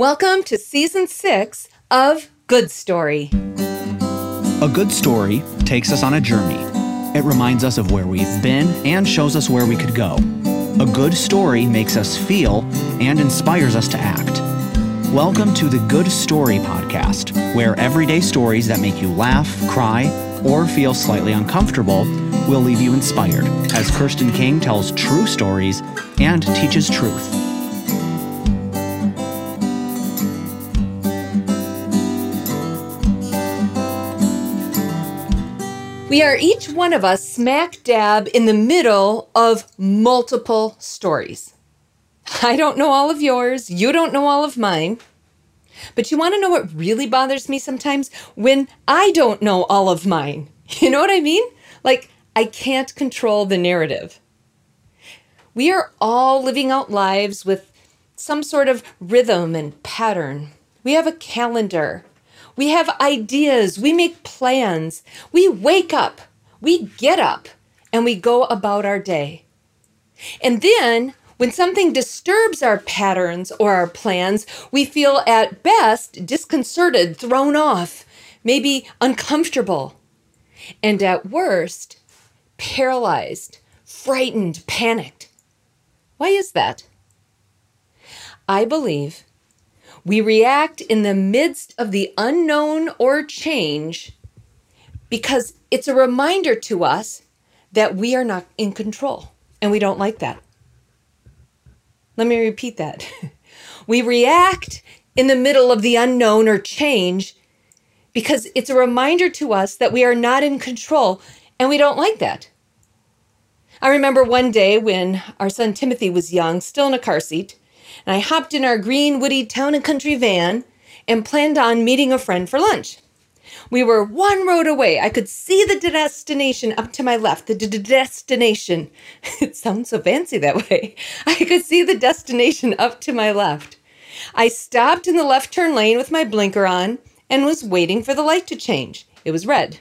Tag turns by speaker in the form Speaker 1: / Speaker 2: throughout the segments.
Speaker 1: Welcome to season six of Good Story.
Speaker 2: A good story takes us on a journey. It reminds us of where we've been and shows us where we could go. A good story makes us feel and inspires us to act. Welcome to the Good Story podcast, where everyday stories that make you laugh, cry, or feel slightly uncomfortable will leave you inspired as Kirsten King tells true stories and teaches truth.
Speaker 1: We are each one of us smack dab in the middle of multiple stories. I don't know all of yours, you don't know all of mine. But you want to know what really bothers me sometimes? When I don't know all of mine. You know what I mean? Like, I can't control the narrative. We are all living out lives with some sort of rhythm and pattern. We have a calendar, we have ideas, we make plans, we wake up, we get up, and we go about our day. And then, when something disturbs our patterns or our plans, we feel at best disconcerted, thrown off, maybe uncomfortable, and at worst, paralyzed, frightened, panicked. Why is that? I believe we react in the midst of the unknown or change because it's a reminder to us that we are not in control and we don't like that. Let me repeat that. we react in the middle of the unknown or change because it's a reminder to us that we are not in control and we don't like that. I remember one day when our son Timothy was young, still in a car seat, and I hopped in our green, woody town and country van and planned on meeting a friend for lunch. We were one road away. I could see the destination up to my left. The destination. It sounds so fancy that way. I could see the destination up to my left. I stopped in the left turn lane with my blinker on and was waiting for the light to change. It was red.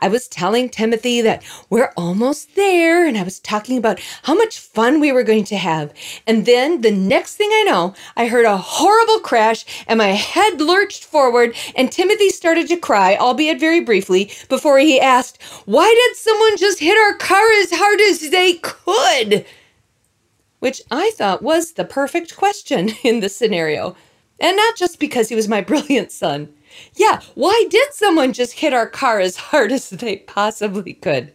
Speaker 1: I was telling Timothy that we're almost there, and I was talking about how much fun we were going to have. And then the next thing I know, I heard a horrible crash, and my head lurched forward, and Timothy started to cry, albeit very briefly, before he asked, Why did someone just hit our car as hard as they could? Which I thought was the perfect question in this scenario. And not just because he was my brilliant son. Yeah, why did someone just hit our car as hard as they possibly could?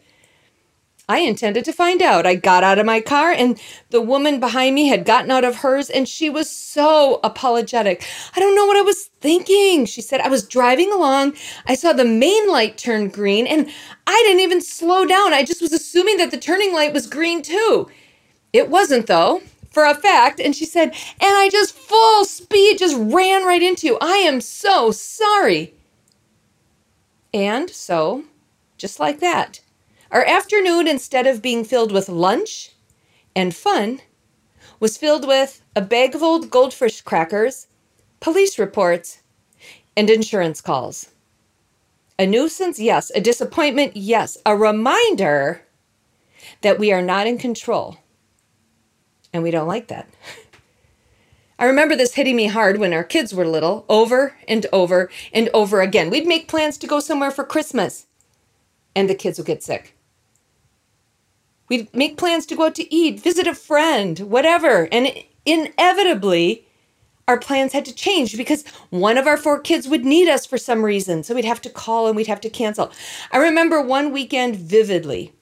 Speaker 1: I intended to find out. I got out of my car, and the woman behind me had gotten out of hers, and she was so apologetic. I don't know what I was thinking. She said, I was driving along. I saw the main light turn green, and I didn't even slow down. I just was assuming that the turning light was green too. It wasn't, though for a fact. And she said, and I just full speed just ran right into you. I am so sorry. And so, just like that, our afternoon, instead of being filled with lunch and fun, was filled with a bag of old goldfish crackers, police reports, and insurance calls. A nuisance, yes. A disappointment, yes. A reminder that we are not in control and we don't like that. I remember this hitting me hard when our kids were little, over and over and over again. We'd make plans to go somewhere for Christmas, and the kids would get sick. We'd make plans to go out to eat, visit a friend, whatever. And inevitably, our plans had to change because one of our four kids would need us for some reason. So we'd have to call and we'd have to cancel. I remember one weekend vividly.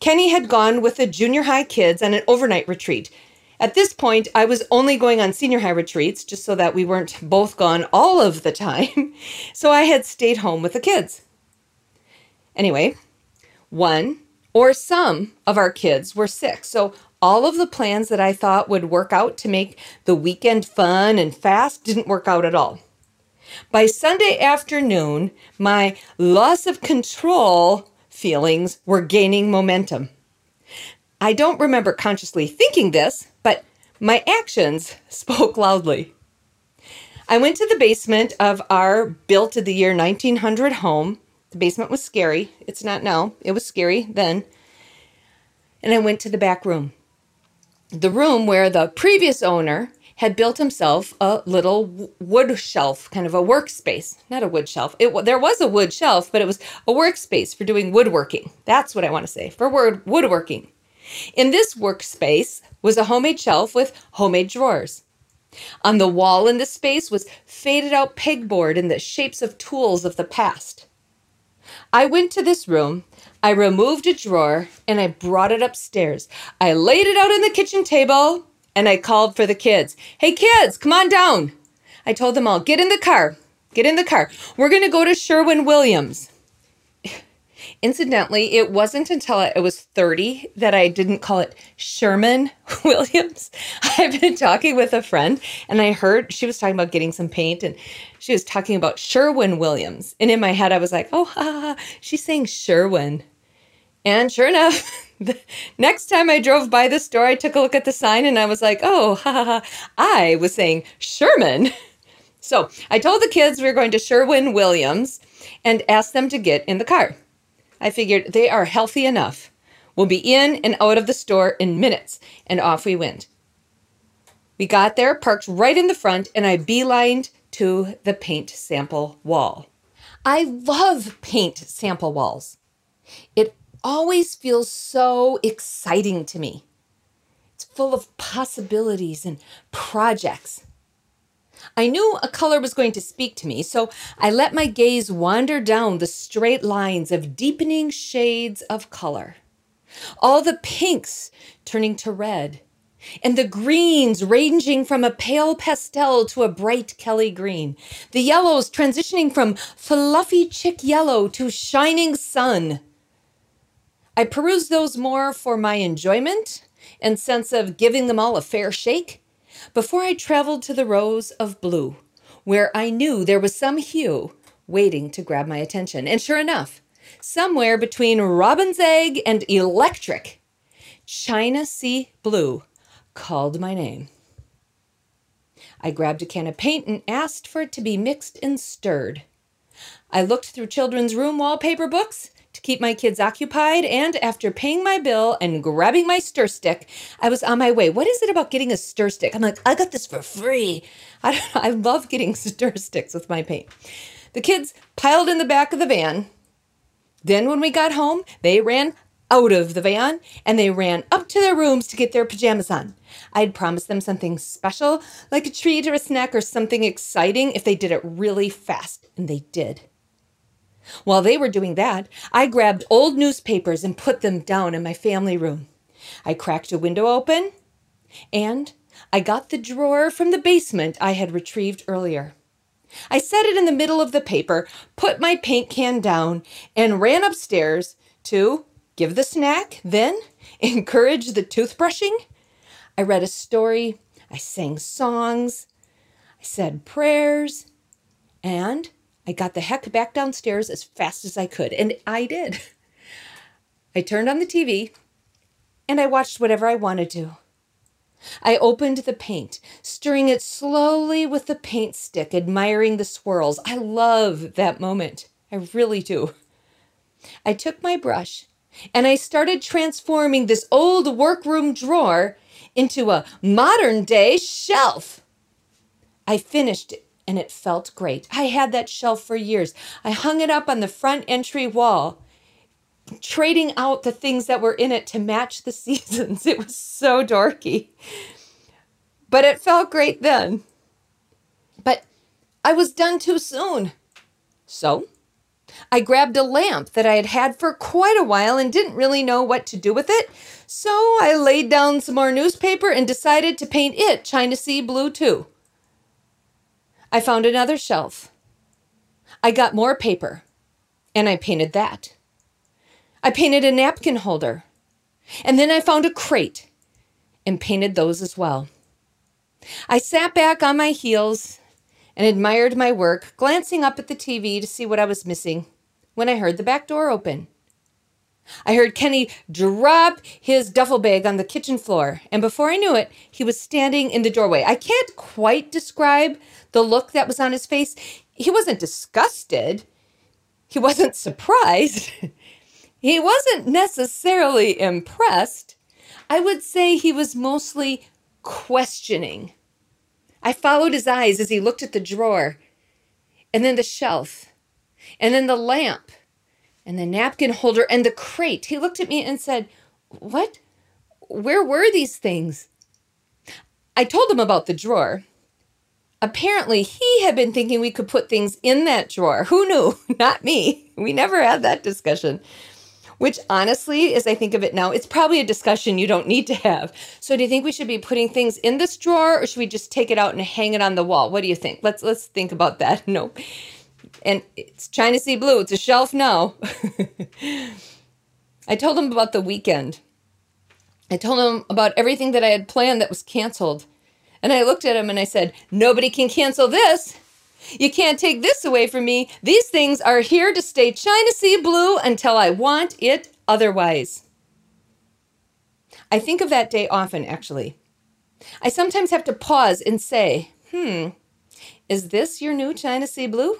Speaker 1: Kenny had gone with the junior high kids on an overnight retreat. At this point, I was only going on senior high retreats just so that we weren't both gone all of the time. So I had stayed home with the kids. Anyway, one or some of our kids were sick. So all of the plans that I thought would work out to make the weekend fun and fast didn't work out at all. By Sunday afternoon, my loss of control feelings were gaining momentum. I don't remember consciously thinking this, but my actions spoke loudly. I went to the basement of our built in the year 1900 home. The basement was scary. It's not now. It was scary then. And I went to the back room. The room where the previous owner had built himself a little wood shelf, kind of a workspace. Not a wood shelf. It there was a wood shelf, but it was a workspace for doing woodworking. That's what I want to say for word woodworking. In this workspace was a homemade shelf with homemade drawers. On the wall in this space was faded out pegboard in the shapes of tools of the past. I went to this room, I removed a drawer, and I brought it upstairs. I laid it out on the kitchen table, and I called for the kids. Hey, kids, come on down. I told them all, get in the car. Get in the car. We're going to go to Sherwin Williams. Incidentally, it wasn't until I was 30 that I didn't call it Sherman Williams. I've been talking with a friend and I heard she was talking about getting some paint and she was talking about Sherwin Williams. And in my head, I was like, oh, ha, ha, ha. she's saying Sherwin. And sure enough, the next time I drove by the store, I took a look at the sign and I was like, oh, ha, ha, ha. I was saying Sherman. So I told the kids we were going to Sherwin Williams and asked them to get in the car. I figured they are healthy enough. We'll be in and out of the store in minutes, and off we went. We got there, parked right in the front, and I beelined to the paint sample wall. I love paint sample walls. It always feels so exciting to me. It's full of possibilities and projects. I knew a color was going to speak to me, so I let my gaze wander down the straight lines of deepening shades of color. All the pinks turning to red, and the greens ranging from a pale pastel to a bright Kelly green, the yellows transitioning from fluffy chick yellow to shining sun. I perused those more for my enjoyment and sense of giving them all a fair shake before I traveled to the rows of blue, where I knew there was some hue waiting to grab my attention. And sure enough, somewhere between robin's egg and electric, China Sea Blue called my name. I grabbed a can of paint and asked for it to be mixed and stirred. I looked through children's room wallpaper books to keep my kids occupied, and after paying my bill and grabbing my stir stick, I was on my way. What is it about getting a stir stick? I'm like, I got this for free. I don't know. I love getting stir sticks with my paint. The kids piled in the back of the van. Then, when we got home, they ran out of the van and they ran up to their rooms to get their pajamas on. I'd promised them something special, like a treat or a snack or something exciting, if they did it really fast, and they did. While they were doing that, I grabbed old newspapers and put them down in my family room. I cracked a window open and I got the drawer from the basement I had retrieved earlier. I set it in the middle of the paper, put my paint can down, and ran upstairs to give the snack, then encourage the toothbrushing. I read a story, I sang songs, I said prayers, and I got the heck back downstairs as fast as I could, and I did. I turned on the TV and I watched whatever I wanted to. I opened the paint, stirring it slowly with the paint stick, admiring the swirls. I love that moment. I really do. I took my brush and I started transforming this old workroom drawer into a modern day shelf. I finished and it felt great. I had that shelf for years. I hung it up on the front entry wall, trading out the things that were in it to match the seasons. It was so dorky. But it felt great then. But I was done too soon. So I grabbed a lamp that I had had for quite a while and didn't really know what to do with it. So I laid down some more newspaper and decided to paint it China Sea blue too. I found another shelf. I got more paper and I painted that. I painted a napkin holder. And then I found a crate and painted those as well. I sat back on my heels and admired my work, glancing up at the TV to see what I was missing, when I heard the back door open. I heard Kenny drop his duffel bag on the kitchen floor, and before I knew it, he was standing in the doorway. I can't quite describe the look that was on his face. He wasn't disgusted, he wasn't surprised, he wasn't necessarily impressed. I would say he was mostly questioning. I followed his eyes as he looked at the drawer, and then the shelf, and then the lamp, and the napkin holder, and the crate. He looked at me and said, What? Where were these things? I told him about the drawer. Apparently, he had been thinking we could put things in that drawer. Who knew? Not me. We never had that discussion. Which, honestly, as I think of it now, it's probably a discussion you don't need to have. So, do you think we should be putting things in this drawer, or should we just take it out and hang it on the wall? What do you think? Let's let's think about that. No, and it's China Sea Blue. It's a shelf now. I told him about the weekend. I told him about everything that I had planned that was canceled. And I looked at him and I said, Nobody can cancel this. You can't take this away from me. These things are here to stay China Sea blue until I want it otherwise. I think of that day often, actually. I sometimes have to pause and say, hmm, is this your new China Sea blue?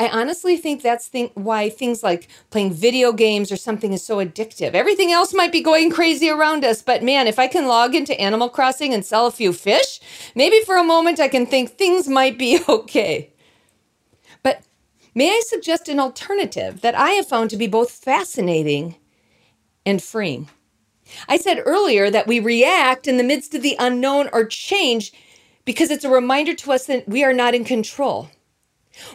Speaker 1: I honestly think that's th- why things like playing video games or something is so addictive. Everything else might be going crazy around us, but man, if I can log into Animal Crossing and sell a few fish, maybe for a moment I can think things might be okay. But may I suggest an alternative that I have found to be both fascinating and freeing? I said earlier that we react in the midst of the unknown or change because it's a reminder to us that we are not in control.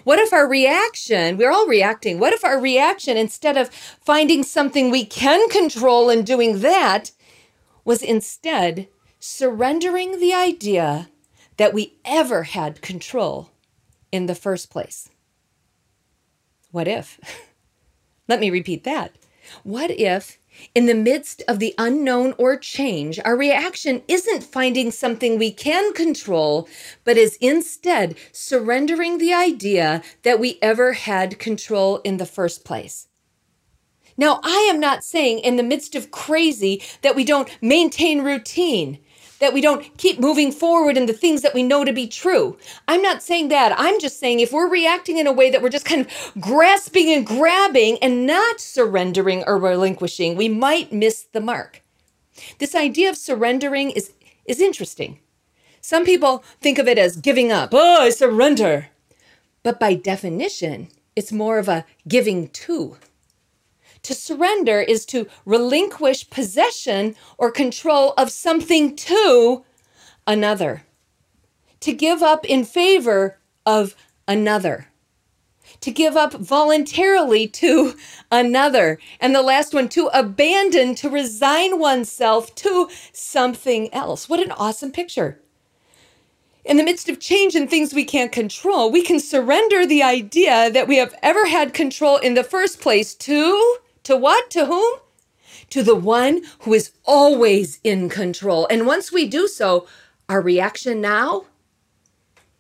Speaker 1: What if our reaction, we're all reacting, what if our reaction, instead of finding something we can control and doing that, was instead surrendering the idea that we ever had control in the first place? What if? Let me repeat that. What if in the midst of the unknown or change, our reaction isn't finding something we can control, but is instead surrendering the idea that we ever had control in the first place. Now, I am not saying in the midst of crazy that we don't maintain routine that we don't keep moving forward in the things that we know to be true. I'm not saying that. I'm just saying if we're reacting in a way that we're just kind of grasping and grabbing and not surrendering or relinquishing, we might miss the mark. This idea of surrendering is, is interesting. Some people think of it as giving up. Oh, I surrender. But by definition, it's more of a giving to. To surrender is to relinquish possession or control of something to another. To give up in favor of another. To give up voluntarily to another. And the last one, to abandon, to resign oneself to something else. What an awesome picture. In the midst of change and things we can't control, we can surrender the idea that we have ever had control in the first place to to what? To whom? To the one who is always in control. And once we do so, our reaction now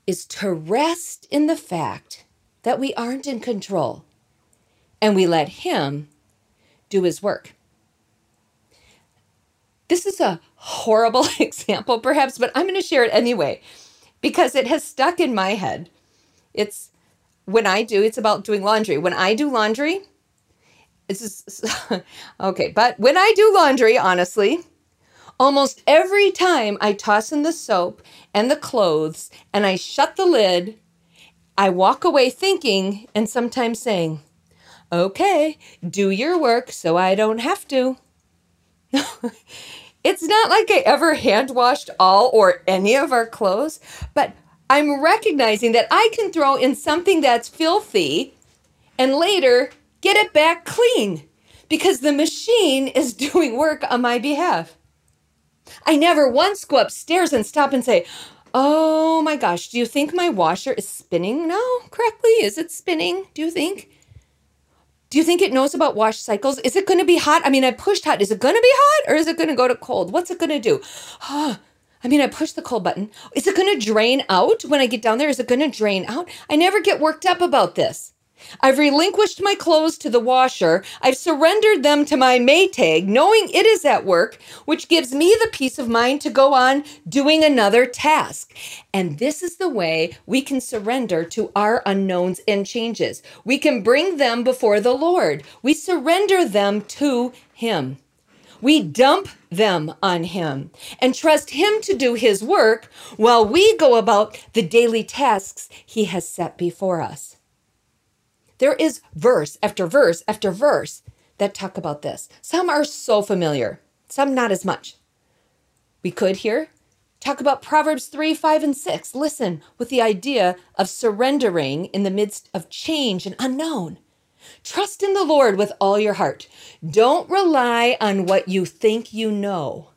Speaker 1: is to rest in the fact that we aren't in control and we let Him do His work. This is a horrible example, perhaps, but I'm going to share it anyway because it has stuck in my head. It's when I do, it's about doing laundry. When I do laundry, this is okay, but when I do laundry, honestly, almost every time I toss in the soap and the clothes and I shut the lid, I walk away thinking and sometimes saying, okay, do your work so I don't have to. it's not like I ever hand washed all or any of our clothes, but I'm recognizing that I can throw in something that's filthy and later get it back clean because the machine is doing work on my behalf. I never once go upstairs and stop and say, Oh my gosh, do you think my washer is spinning now correctly? Is it spinning? Do you think? Do you think it knows about wash cycles? Is it going to be hot? I mean, I pushed hot. Is it going to be hot or is it going to go to cold? What's it going to do? I mean, I pushed the cold button. Is it going to drain out when I get down there? Is it going to drain out? I never get worked up about this. I've relinquished my clothes to the washer. I've surrendered them to my Maytag, knowing it is at work, which gives me the peace of mind to go on doing another task. And this is the way we can surrender to our unknowns and changes. We can bring them before the Lord. We surrender them to Him. We dump them on Him and trust Him to do His work while we go about the daily tasks He has set before us. There is verse after verse after verse that talk about this. Some are so familiar, some not as much. We could here talk about Proverbs 3, 5, and 6. Listen with the idea of surrendering in the midst of change and unknown. Trust in the Lord with all your heart. Don't rely on what you think you know.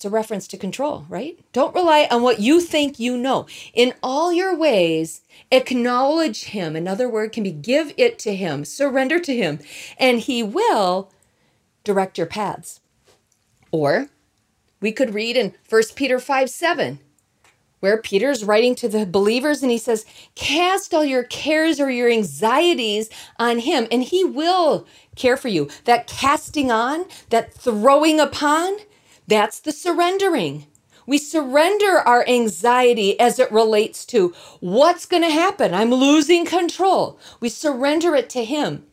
Speaker 1: It's a reference to control, right? Don't rely on what you think you know. In all your ways, acknowledge Him. Another word can be give it to Him, surrender to Him, and He will direct your paths. Or we could read in 1 Peter 5 7 where Peter's writing to the believers and he says, Cast all your cares or your anxieties on him, and he will care for you. That casting on, that throwing upon, that's the surrendering. We surrender our anxiety as it relates to what's going to happen. I'm losing control. We surrender it to him.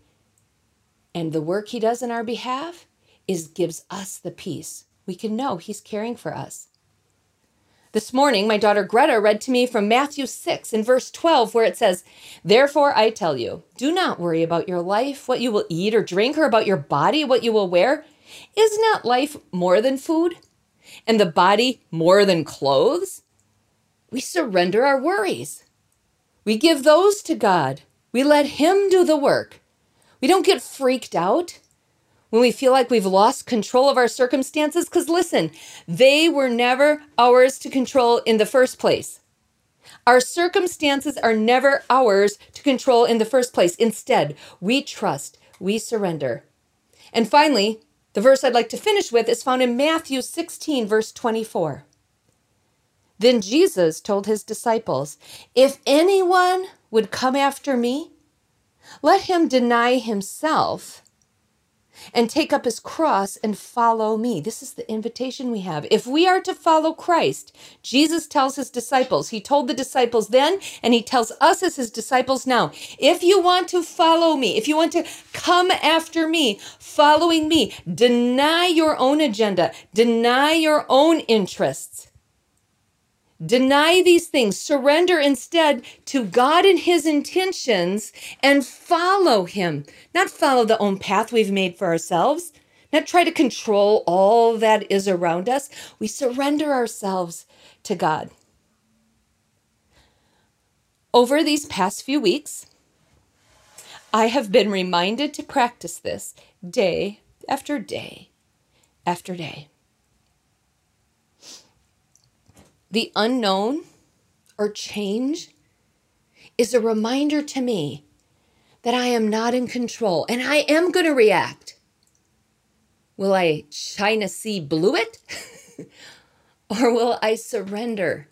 Speaker 1: And the work he does in our behalf is gives us the peace. We can know he's caring for us. This morning, my daughter Greta read to me from Matthew 6 in verse 12, where it says, Therefore I tell you, do not worry about your life, what you will eat or drink, or about your body, what you will wear. Is not life more than food, and the body more than clothes? We surrender our worries. We give those to God. We let Him do the work. We don't get freaked out when we feel like we've lost control of our circumstances. Because listen, they were never ours to control in the first place. Our circumstances are never ours to control in the first place. Instead, we trust, we surrender. And finally, the verse I'd like to finish with is found in Matthew 16, verse 24. Then Jesus told his disciples, If anyone would come after me, let him deny himself and take up his cross and follow me. This is the invitation we have. If we are to follow Christ, Jesus tells his disciples, he told the disciples then, and he tells us as his disciples now, if you want to follow me, if you want to come after me, following me, deny your own agenda, deny your own interests Deny these things, surrender instead to God and His intentions, and follow Him. Not follow the own path we've made for ourselves, not try to control all that is around us. We surrender ourselves to God. Over these past few weeks, I have been reminded to practice this day after day after day. The unknown or change is a reminder to me that I am not in control and I am going to react. Will I China Sea blue it? or will I surrender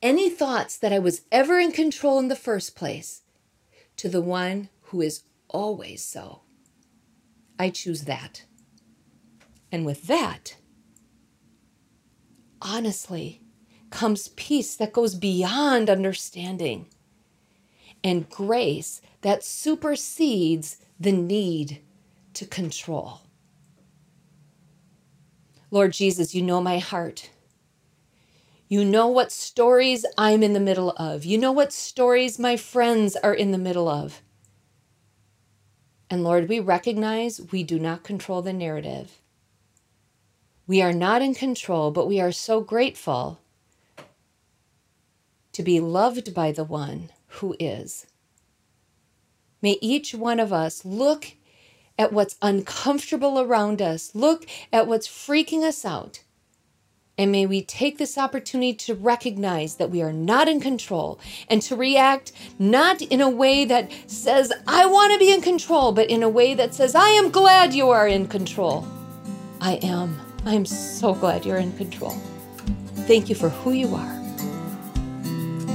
Speaker 1: any thoughts that I was ever in control in the first place to the one who is always so? I choose that. And with that, honestly, comes peace that goes beyond understanding and grace that supersedes the need to control. Lord Jesus, you know my heart. You know what stories I'm in the middle of. You know what stories my friends are in the middle of. And Lord, we recognize we do not control the narrative. We are not in control, but we are so grateful to be loved by the one who is. May each one of us look at what's uncomfortable around us, look at what's freaking us out. And may we take this opportunity to recognize that we are not in control and to react not in a way that says, I want to be in control, but in a way that says, I am glad you are in control. I am. I am so glad you're in control. Thank you for who you are.